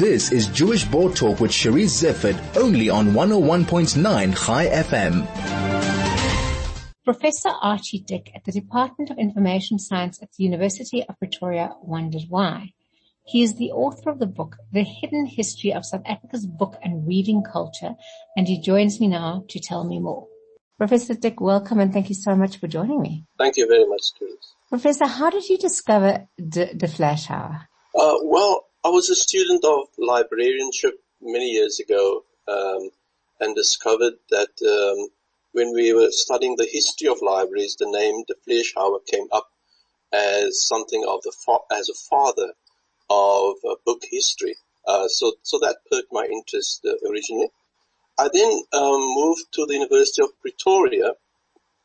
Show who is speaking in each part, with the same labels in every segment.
Speaker 1: This is Jewish Board Talk with Charisse Zeifert, only on 101.9 ChaiFM.
Speaker 2: Professor Archie Dick at the Department of Information Science at the University of Pretoria wondered why. He is the author of the book, The Hidden History of South Africa's Book and Reading Culture, and he joins me now to tell me more. Professor Dick, welcome and thank you so much for joining me.
Speaker 3: Thank you very much, Chris.
Speaker 2: Professor, how did you discover the, the Vleeschauwer?
Speaker 3: Uh, well, I was a student of librarianship many years ago um, and discovered that um, when we were studying the history of libraries, the name de Vleeschauwer came up as something of the fa- as a father of uh, book history. Uh, so so that perked my interest uh, originally. I then um, moved to the University of Pretoria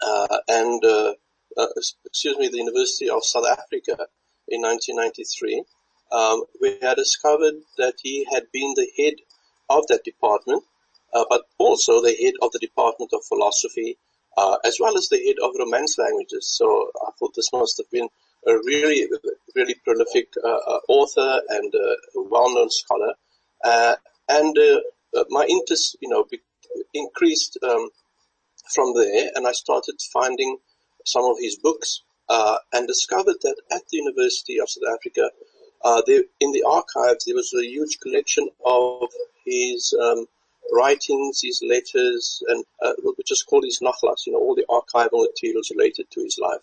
Speaker 3: uh, and uh, uh, excuse me, the University of South Africa in 1993 um, we had discovered that he had been the head of that department, uh, but also the head of the Department of Philosophy, uh, as well as the head of Romance Languages. So I thought this must have been a really, really prolific uh, uh author and a well-known scholar. Uh, and uh, my interest, you know, increased um, from there, and I started finding some of his books and discovered that at the University of South Africa uh, there, in the archives, there was a huge collection of his um, writings, his letters, and uh, which is called his nachlass, you know, all the archival materials related to his life.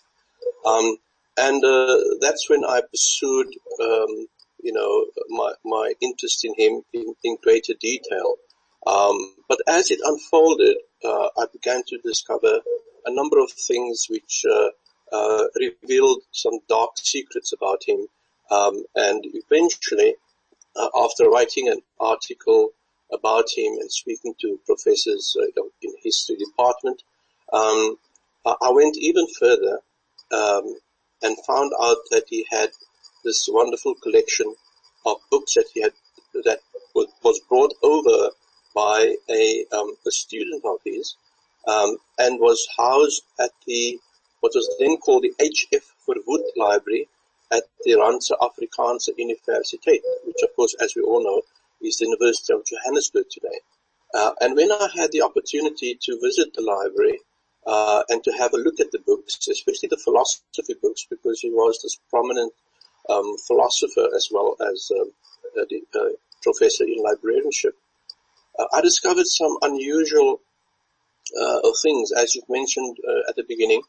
Speaker 3: Um, and uh, that's when I pursued, um, you know, my my interest in him in, in greater detail. Um, but as it unfolded, uh, I began to discover a number of things which uh, revealed some dark secrets about him um, and eventually, uh, after writing an article about him and speaking to professors uh, in history department, um, I went even further um, and found out that he had this wonderful collection of books that he had that was brought over by a, um, a student of his um, and was housed at the what was then called the H.F. Verwoerd Library at the Randse Afrikaanse Universiteit, which of course, as we all know, is the University of Johannesburg today. Uh, and when I had the opportunity to visit the library uh, and to have a look at the books, especially the philosophy books, because he was this prominent um, philosopher as well as um, a, a professor in librarianship, uh, I discovered some unusual uh, things. As you mentioned uh, at the beginning,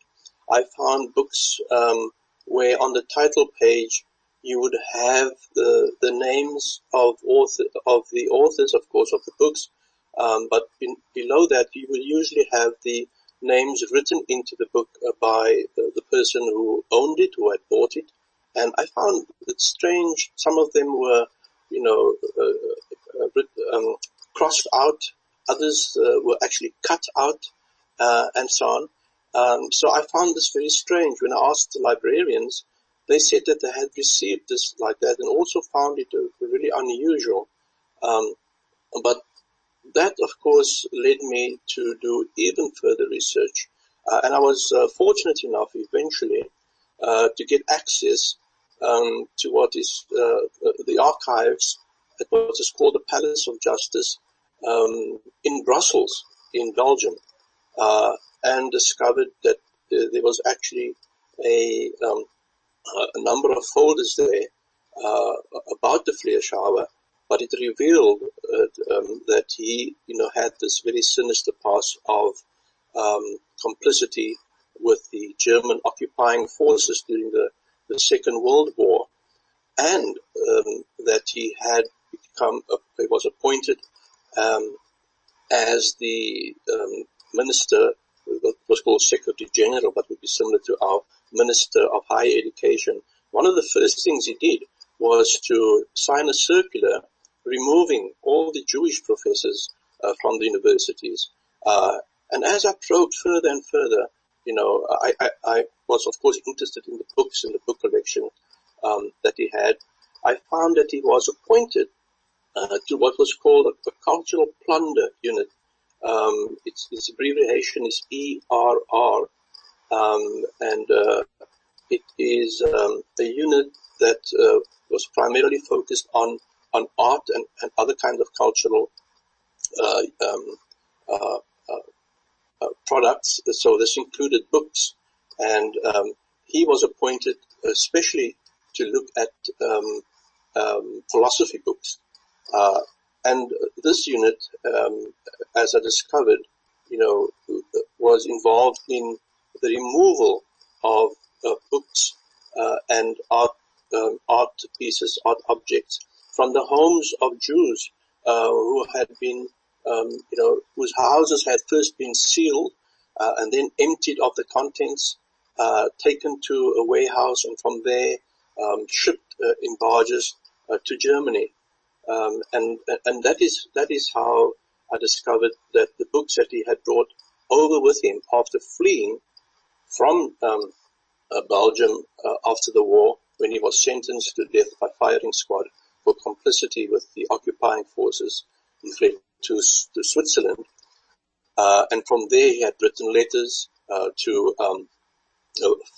Speaker 3: I found books um, where on the title page you would have the the names of author of the authors, of course, of the books, um, but in, below that you will usually have the names written into the book by the, the person who owned it, who had bought it, and I found it strange. Some of them were, you know, uh, uh, um, crossed out. Others uh, were actually cut out, uh, and so on. Um, so I found this very strange. When I asked the librarians, they said that they had received this like that and also found it really unusual. Um, but that, of course, led me to do even further research. Uh, and I was uh, fortunate enough eventually uh, to get access um, to what is uh, the archives at what is called the Palace of Justice um, in Brussels, in Belgium. Uh, and discovered that there was actually a, um, a number of folders there uh, about the Vleeschauwer, but it revealed uh, um, that he, you know, had this very sinister past of um, complicity with the German occupying forces during the, the Second World War, and um, that he had become, he was appointed um, as the um, minister was called Secretary General, but would be similar to our Minister of Higher Education. One of the first things he did was to sign a circular removing all the Jewish professors uh, from the universities. Uh, and as I probed further and further, you know, I, I, I, was of course interested in the books and the book collection um, that he had. I found that he was appointed uh, to what was called a, a cultural plunder unit um, its, its, abbreviation is ERR, um, and uh, it is um, a unit that uh, was primarily focused on on art and, and other kinds of cultural uh, um, uh, uh, products. So this included books, and um, he was appointed especially to look at um, philosophy books. And this unit, um, as I discovered, you know, was involved in the removal of uh, books uh, and art, um, art pieces, art objects from the homes of Jews uh, who had been, um, you know, whose houses had first been sealed uh, and then emptied of the contents, uh, taken to a warehouse, and from there um, shipped uh, in barges to Germany. Um, and and that is that is how I discovered that the books that he had brought over with him after fleeing from um, uh, Belgium uh, after the war when he was sentenced to death by firing squad for complicity with the occupying forces. He fled to, to Switzerland. Uh, and from there he had written letters uh, to um,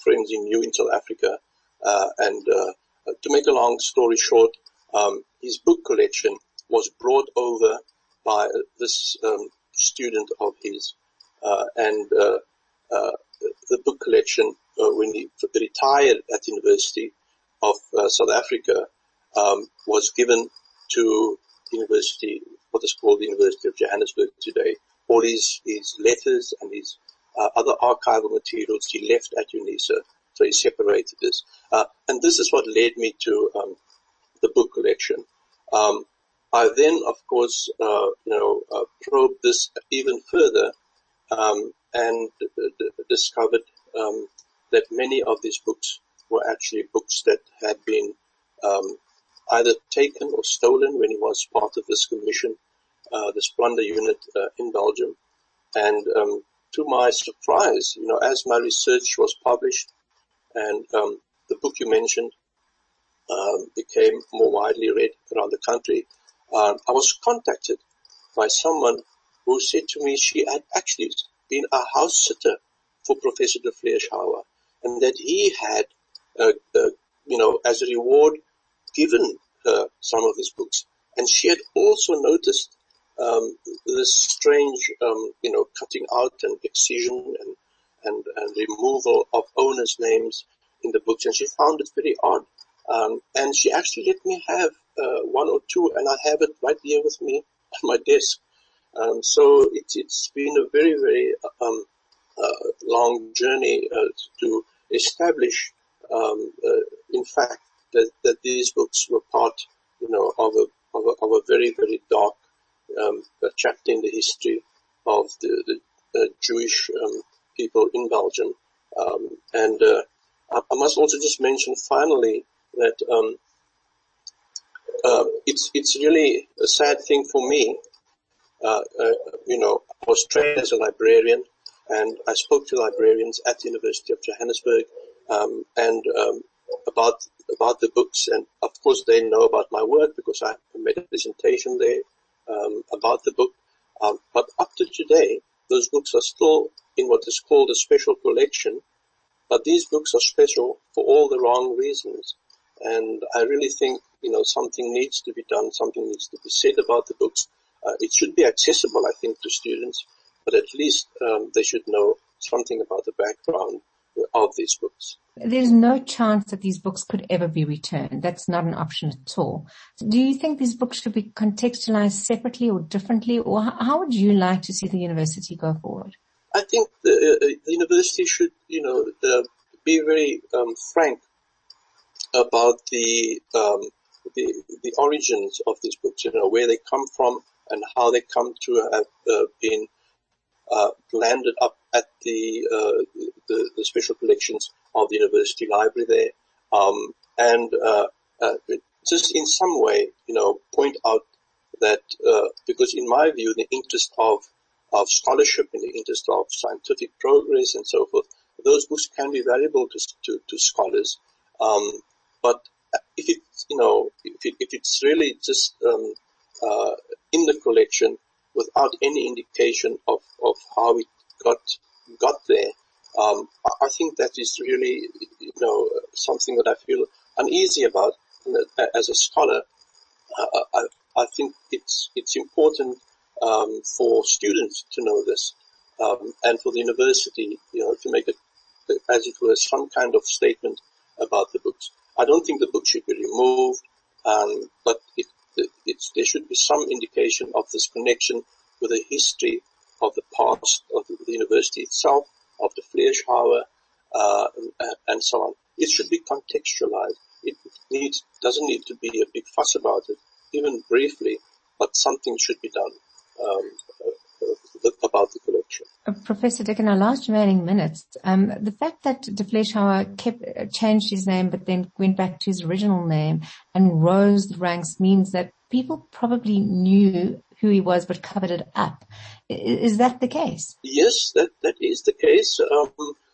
Speaker 3: friends he knew in South Africa. Uh, and uh, to make a long story short, um, his book collection was brought over by this um, student of his. and the book collection uh, when he retired at the University of uh, South Africa um, was given to the University, what is called the University of Johannesburg today. All his, his letters and his uh, other archival materials he left at UNISA, so he separated this. Uh, and this is what led me to um, the book collection. Um, I then, of course, uh, you know, uh, probed this even further um, and d- discovered um, that many of these books were actually books that had been um, either taken or stolen when he was part of this commission, uh, this plunder unit uh, in Belgium. And um, to my surprise, you know, as my research was published and um, the book you mentioned um, became more widely read around the country, uh, I was contacted by someone who said to me she had actually been a house sitter for Professor de Vleeschauwer and that he had, uh, uh, you know, as a reward given her some of his books. And she had also noticed um, this strange, um, you know, cutting out and excision and, and, and removal of owners' names in the books, and she found it very odd. Um, and she actually let me have uh, one or two, and I have it right here with me on my desk. Um, so it's it's been a very very um, uh, long journey uh, to establish, um, uh, in fact, that, that these books were part, you know, of a, of a, of a very, very dark um, chapter in the history of the, the uh, Jewish um, people in Belgium. Um, and uh, I, I, must also just mention finally that um, uh, it's it's really a sad thing for me. Uh, uh, you know, I was trained as a librarian and I spoke to librarians at the University of Johannesburg um, and um, about about the books, and of course they know about my work because I made a presentation there um, about the book. Um, but up to today, those books are still in what is called a special collection. But these books are special for all the wrong reasons, and I really think you know something needs to be done. Something needs to be said about the books. Uh, it should be accessible, I think, to students but at least um, they should know something about the background of these books.
Speaker 2: There's no chance that these books could ever be returned. That's not an option at all. Do you think these books should be contextualized separately or differently, or how would you like to see the university go forward?
Speaker 3: I think the, uh, the university should, you know, uh, be very um, frank about the, um, the the origins of these books. You know, where they come from and how they come to have uh, been uh, landed up at the, uh, the, the special collections of the university library there, um, and uh, uh, just in some way, you know, point out that uh, because in my view, the interest of of scholarship in the interest of scientific progress and so forth, those books can be valuable to to, to scholars. Um, but if it's you know if, it, if it's really just um, uh, in the collection without any indication of, of how it got got there. Um, I think that is really, you know, something that I feel uneasy about as a scholar. I, I, I think it's it's important um, for students to know this, um, and for the university, you know, to make it as it were some kind of statement about the books. I don't think the book should be removed, um, but it, there should be some indication of this connection with the history of the past of the university itself, of the Vleeschauwer, uh, and so on. It should be contextualized. It needs, doesn't need to be a big fuss about it, even briefly, but something should be done um, uh, about the collection.
Speaker 2: Uh, Professor Dick, in our last remaining minutes, um, the fact that De Vleeschauwer kept, uh, changed his name but then went back to his original name and rose the ranks means that people probably knew who he was but covered it up. Is that the case?
Speaker 3: Yes, that, that is the case. Um,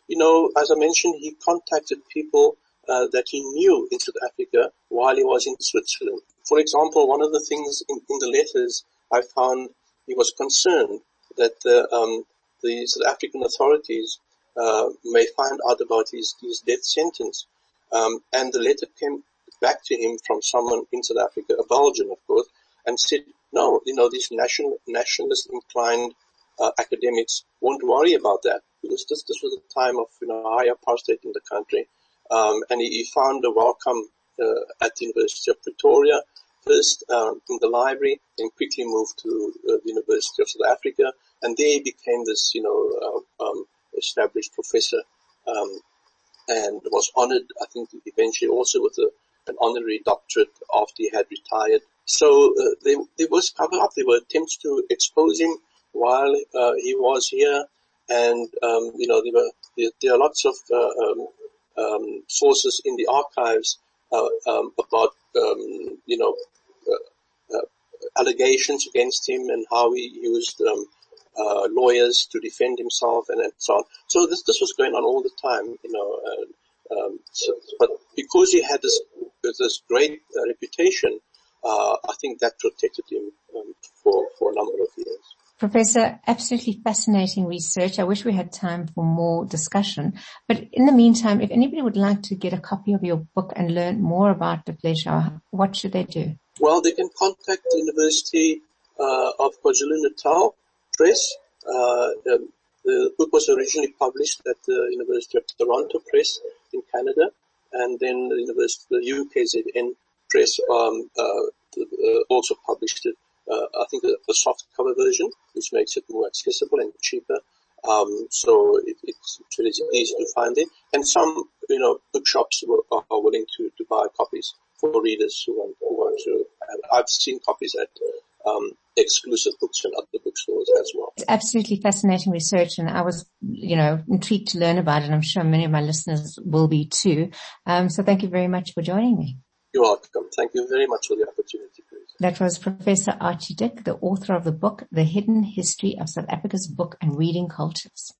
Speaker 3: you know, as I mentioned, he contacted people uh, that he knew in South Africa while he was in Switzerland. For example, one of the things in, in the letters I found he was concerned that uh, um, the South African authorities uh, may find out about his, his death sentence. Um, and the letter came back to him from someone in South Africa, a Belgian, of course, and said, no, you know, these national, nationalist inclined uh, academics won't worry about that because this, this was a time of, you know, high apartheid in the country. Um, and he, he, found a welcome uh, at the University of Pretoria, first um, in the library, then quickly moved to uh, the University of South Africa, and there he became this, you know, uh, um, established professor, um, and was honored, I think, eventually also with a, an honorary doctorate after he had retired. So uh, there, there was cover up. There were attempts to expose him while uh, he was here, and um, you know there were there, there are lots of uh, um, um, sources in the archives uh, um, about um, you know uh, allegations against him and how he used um, uh, lawyers to defend himself and, and, so on. So this this was going on all the time, you know. Um, so, but because he had this this great uh, reputation, uh, I think that protected him um, for for a number of years.
Speaker 2: Professor, absolutely fascinating research. I wish we had time for more discussion. But in the meantime, if anybody would like to get a copy of your book and learn more about the Vleeschauwer, what should they do?
Speaker 3: Well, they can contact the University uh, of KwaZulu-Natal Press. Uh, the, the, book was originally published at the University of Toronto Press in Canada, and then the University, the UKZN Press um, uh, uh, also published it I think the, a, soft cover version, which makes it more accessible and cheaper. Um, so it, it's really easy to find it. And some, you know, bookshops are, are willing to, to buy copies for readers who want, who want to. I've seen copies at um, exclusive books and other bookstores as well.
Speaker 2: It's absolutely fascinating research, and I was, you know, intrigued to learn about it. I'm sure many of my listeners will be too. Um, so thank you very much for joining me.
Speaker 3: You're welcome. Thank you very much for the opportunity.
Speaker 2: That was Professor Archie Dick, the author of the book, The Hidden History of South Africa's Book and Reading Cultures.